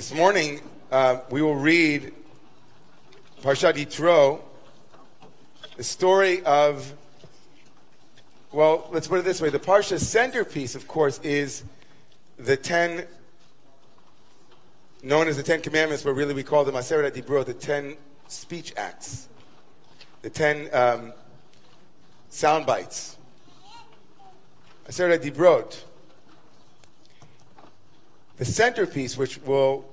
This morning, uh, we will read Parshat Yitro, the story of, well, let's put it this way. The Parsha's centerpiece, of course, is the ten, known as the Ten Commandments, but really we call them Aseret Dibrot, the ten speech acts, the ten um, sound bites. Aseret Dibrot. The centerpiece, which will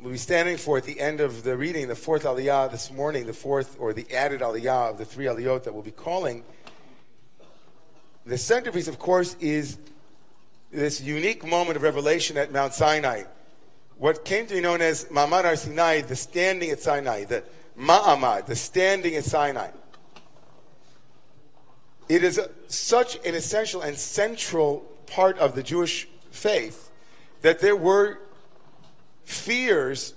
will be standing for at the end of the reading, the fourth aliyah this morning, the fourth or the added aliyah of the three aliyot that we'll be calling. The centerpiece, of course, is this unique moment of revelation at Mount Sinai. What came to be known as Ma'amad Har Sinai, the standing at Sinai, the Ma'amad, the standing at Sinai. It is a, such an essential and central part of the Jewish faith that there were fears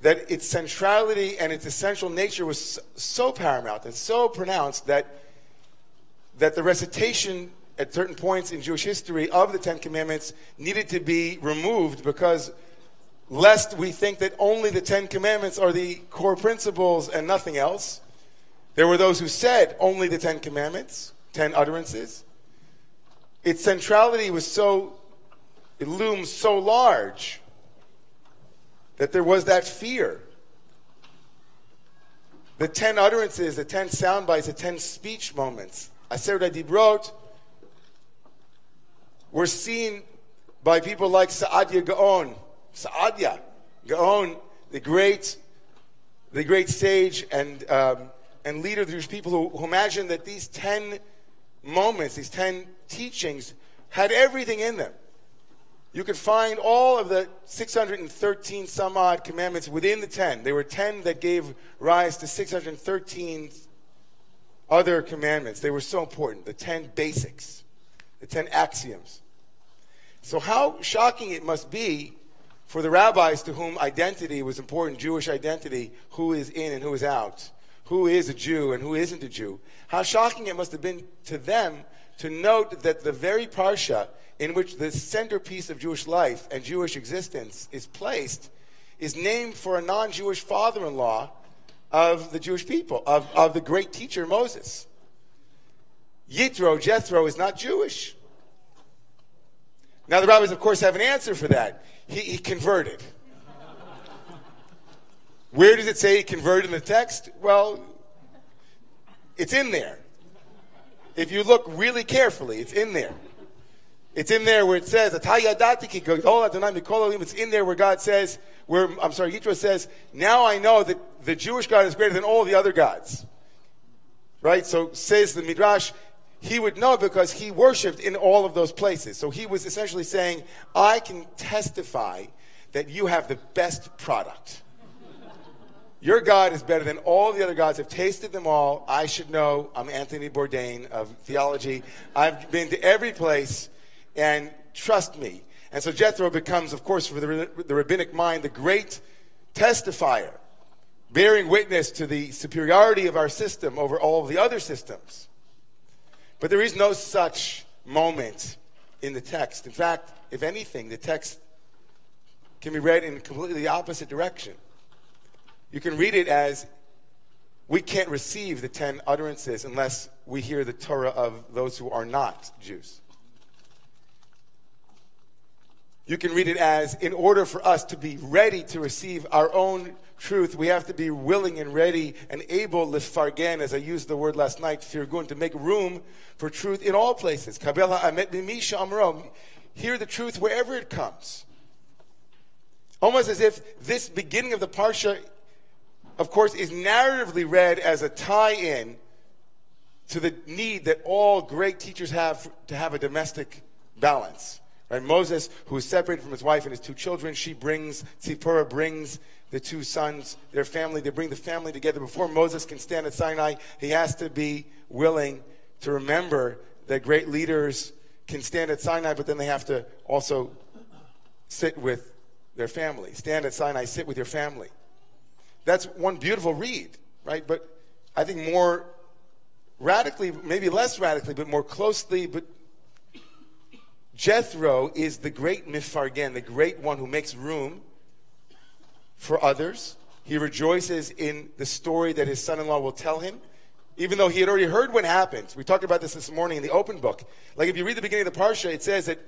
that its centrality and its essential nature was so paramount and so pronounced that, that the recitation at certain points in Jewish history of the Ten Commandments needed to be removed because lest we think that only the Ten Commandments are the core principles and nothing else. There were those who said only the Ten Commandments, ten utterances. Its centrality was so it looms so large that there was that fear. The ten utterances, the ten sound bites, the ten speech moments, Aseret Dibrot, were seen by people like Saadia Gaon. Saadia Gaon, the great, the great sage and, um, and leader of the Jewish people who, who imagined that these ten moments, these ten teachings, had everything in them. You could find all of the 613 some odd commandments within the 10. There were 10 that gave rise to 613 other commandments. They were so important. The 10 basics, the 10 axioms. So, how shocking it must be for the rabbis to whom identity was important, Jewish identity, who is in and who is out, who is a Jew and who isn't a Jew. How shocking it must have been to them to note that the very parsha in which the centerpiece of Jewish life and Jewish existence is placed is named for a non Jewish father in law of the Jewish people, of, of the great teacher Moses. Yitro, Jethro, is not Jewish. Now, the rabbis, of course, have an answer for that. He, he converted. Where does it say he converted in the text? Well, it's in there. If you look really carefully, it's in there. It's in there where it says, It's in there where God says, where, I'm sorry, Yitro says, now I know that the Jewish God is greater than all the other gods. Right? So says the Midrash, he would know because he worshiped in all of those places. So he was essentially saying, I can testify that you have the best product. Your God is better than all the other gods. I've tasted them all. I should know. I'm Anthony Bourdain of theology. I've been to every place and trust me. And so Jethro becomes, of course, for the, the rabbinic mind, the great testifier, bearing witness to the superiority of our system over all the other systems. But there is no such moment in the text. In fact, if anything, the text can be read in completely the opposite direction. You can read it as we can't receive the ten utterances unless we hear the Torah of those who are not Jews. You can read it as in order for us to be ready to receive our own truth, we have to be willing and ready and able, lifargen, as I used the word last night, firgun, to make room for truth in all places. Kabela amet amro. Hear the truth wherever it comes. Almost as if this beginning of the parsha, of course, is narratively read as a tie-in to the need that all great teachers have to have a domestic balance. Right? Moses, who is separated from his wife and his two children, she brings, Zipporah brings the two sons, their family, they bring the family together. Before Moses can stand at Sinai, he has to be willing to remember that great leaders can stand at Sinai, but then they have to also sit with their family. Stand at Sinai, sit with your family. That's one beautiful read, right? But I think more radically, maybe less radically, but more closely, but Jethro is the great mifargen, the great one who makes room for others. He rejoices in the story that his son in law will tell him, even though he had already heard what happened. We talked about this this morning in the open book. Like if you read the beginning of the Parsha, it says that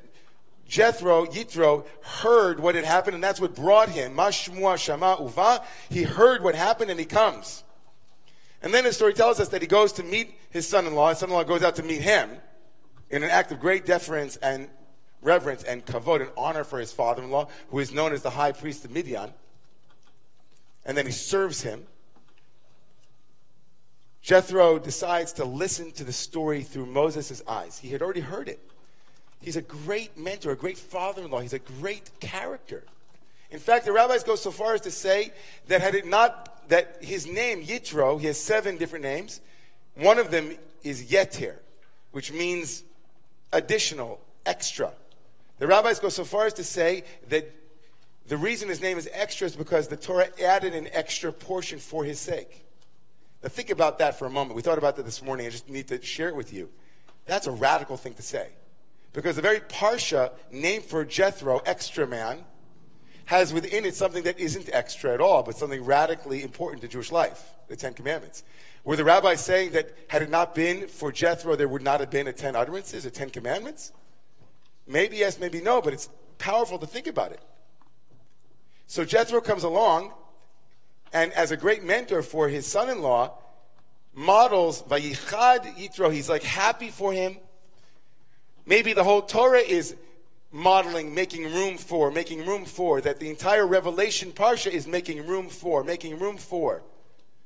Jethro, Yitro, heard what had happened, and that's what brought him. Mashmua Shama Uva. He heard what happened, and he comes. And then the story tells us that he goes to meet his son in law. His son in law goes out to meet him in an act of great deference and reverence and kavod and honor for his father in law, who is known as the high priest of Midian. And then he serves him. Jethro decides to listen to the story through Moses' eyes. He had already heard it. He's a great mentor, a great father in law. He's a great character. In fact, the rabbis go so far as to say that had it not, that his name, Yitro, he has seven different names. One of them is Yeter, which means additional, extra. The rabbis go so far as to say that the reason his name is extra is because the Torah added an extra portion for his sake. Now, think about that for a moment. We thought about that this morning. I just need to share it with you. That's a radical thing to say. Because the very Parsha named for Jethro, extra man, has within it something that isn't extra at all, but something radically important to Jewish life the Ten Commandments. Were the rabbis saying that had it not been for Jethro, there would not have been a Ten Utterances, a Ten Commandments? Maybe yes, maybe no, but it's powerful to think about it. So Jethro comes along, and as a great mentor for his son in law, models Vayichad Yitro. He's like happy for him. Maybe the whole Torah is modeling, making room for, making room for, that the entire Revelation Parsha is making room for, making room for,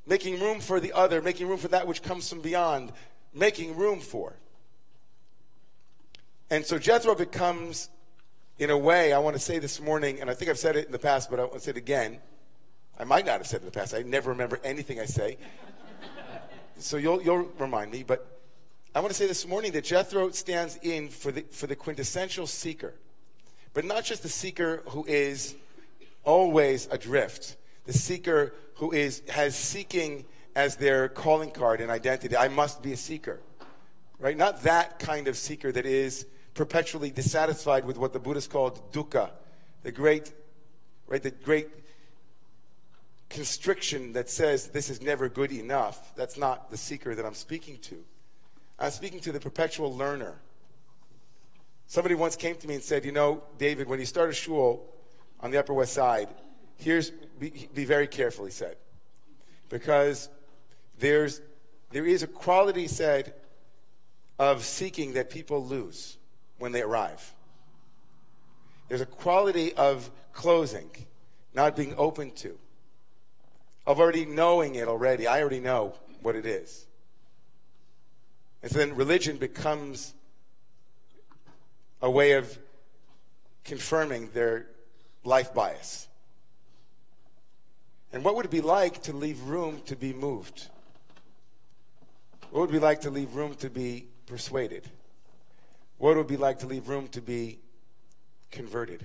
making room for the other, making room for that which comes from beyond, making room for. And so Jethro becomes, in a way, I want to say this morning, and I think I've said it in the past, but I want to say it again. I might not have said it in the past. I never remember anything I say. so you'll, you'll remind me, but I want to say this morning that Jethro stands in for the, for the quintessential seeker, but not just the seeker who is always adrift, the seeker who is, has seeking as their calling card and identity. I must be a seeker, right? Not that kind of seeker that is perpetually dissatisfied with what the Buddhists called dukkha, the great, right, the great constriction that says this is never good enough. That's not the seeker that I'm speaking to. I'm speaking to the perpetual learner. Somebody once came to me and said, You know, David, when you start a shul on the Upper West Side, here's, be, be very careful, he said. Because there's, there is a quality, said, of seeking that people lose when they arrive. There's a quality of closing, not being open to, of already knowing it already. I already know what it is. And so then religion becomes a way of confirming their life bias. And what would it be like to leave room to be moved? What would it be like to leave room to be persuaded? What would it be like to leave room to be converted?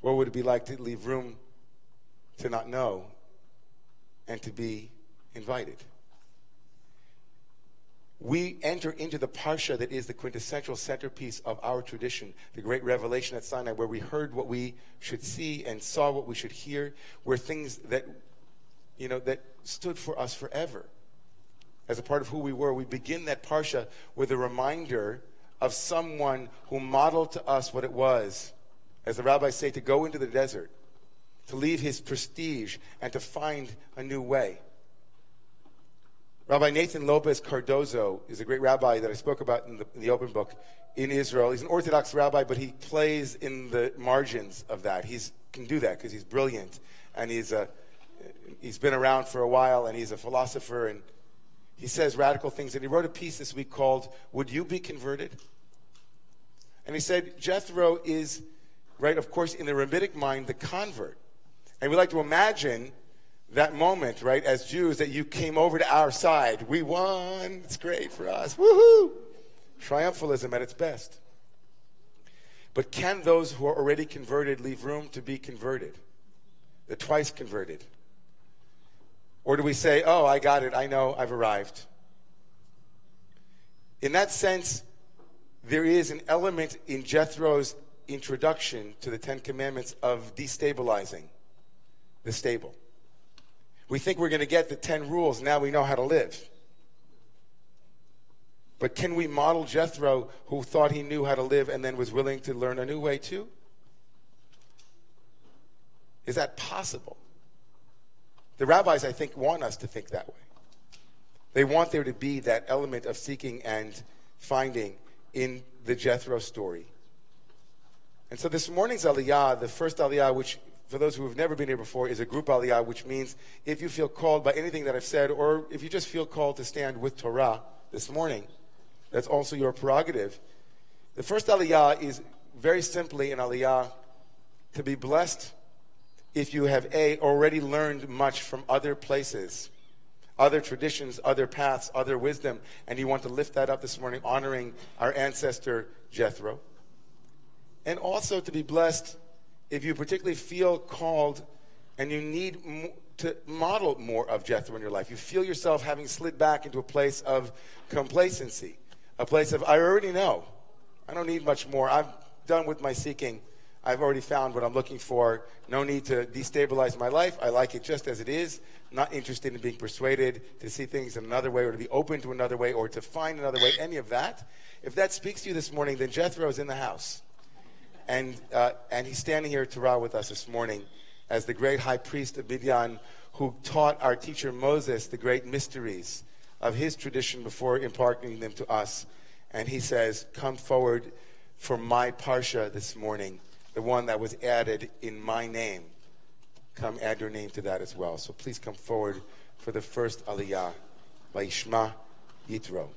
What would it be like to leave room to not know and to be invited? We enter into the parsha that is the quintessential centerpiece of our tradition, the great revelation at Sinai, where we heard what we should see and saw what we should hear, were things that, you know, that stood for us forever. As a part of who we were, we begin that parsha with a reminder of someone who modeled to us what it was, as the rabbis say, to go into the desert, to leave his prestige, and to find a new way. Rabbi Nathan Lopez Cardozo is a great rabbi that I spoke about in the, in the, open book in Israel. He's an Orthodox rabbi, but he plays in the margins of that. He can do that because he's brilliant and he's, a, he's been around for a while and he's a philosopher and he says radical things. And he wrote a piece this week called Would You Be Converted? And he said Jethro is, right, of course, in the rabbinic mind, the convert. And we like to imagine that moment, right, as Jews, that you came over to our side. We won. It's great for us. Woohoo! Triumphalism at its best. But can those who are already converted leave room to be converted? The twice converted. Or do we say, oh, I got it. I know. I've arrived. In that sense, there is an element in Jethro's introduction to the Ten Commandments of destabilizing the stable. We think we're going to get the 10 rules, now we know how to live. But can we model Jethro, who thought he knew how to live and then was willing to learn a new way too? Is that possible? The rabbis, I think, want us to think that way. They want there to be that element of seeking and finding in the Jethro story. And so this morning's Aliyah, the first Aliyah, which for those who have never been here before, is a group Aliyah, which means if you feel called by anything that I've said, or if you just feel called to stand with Torah this morning, that's also your prerogative. The first Aliyah is very simply an Aliyah to be blessed if you have A, already learned much from other places, other traditions, other paths, other wisdom, and you want to lift that up this morning, honoring our ancestor Jethro. And also to be blessed if you particularly feel called and you need to model more of Jethro in your life. You feel yourself having slid back into a place of complacency, a place of, I already know. I don't need much more. I'm done with my seeking. I've already found what I'm looking for. No need to destabilize my life. I like it just as it is. Not interested in being persuaded to see things in another way or to be open to another way or to find another way, any of that. If that speaks to you this morning, then Jethro is in the house. And, uh, and he's standing here at Torah with us this morning as the great high priest of Midian who taught our teacher Moses the great mysteries of his tradition before imparting them to us. And he says, Come forward for my Parsha this morning the one that was added in my name. Come add your name to that as well. So please come forward for the first Aliyah. Vaishma Yitro.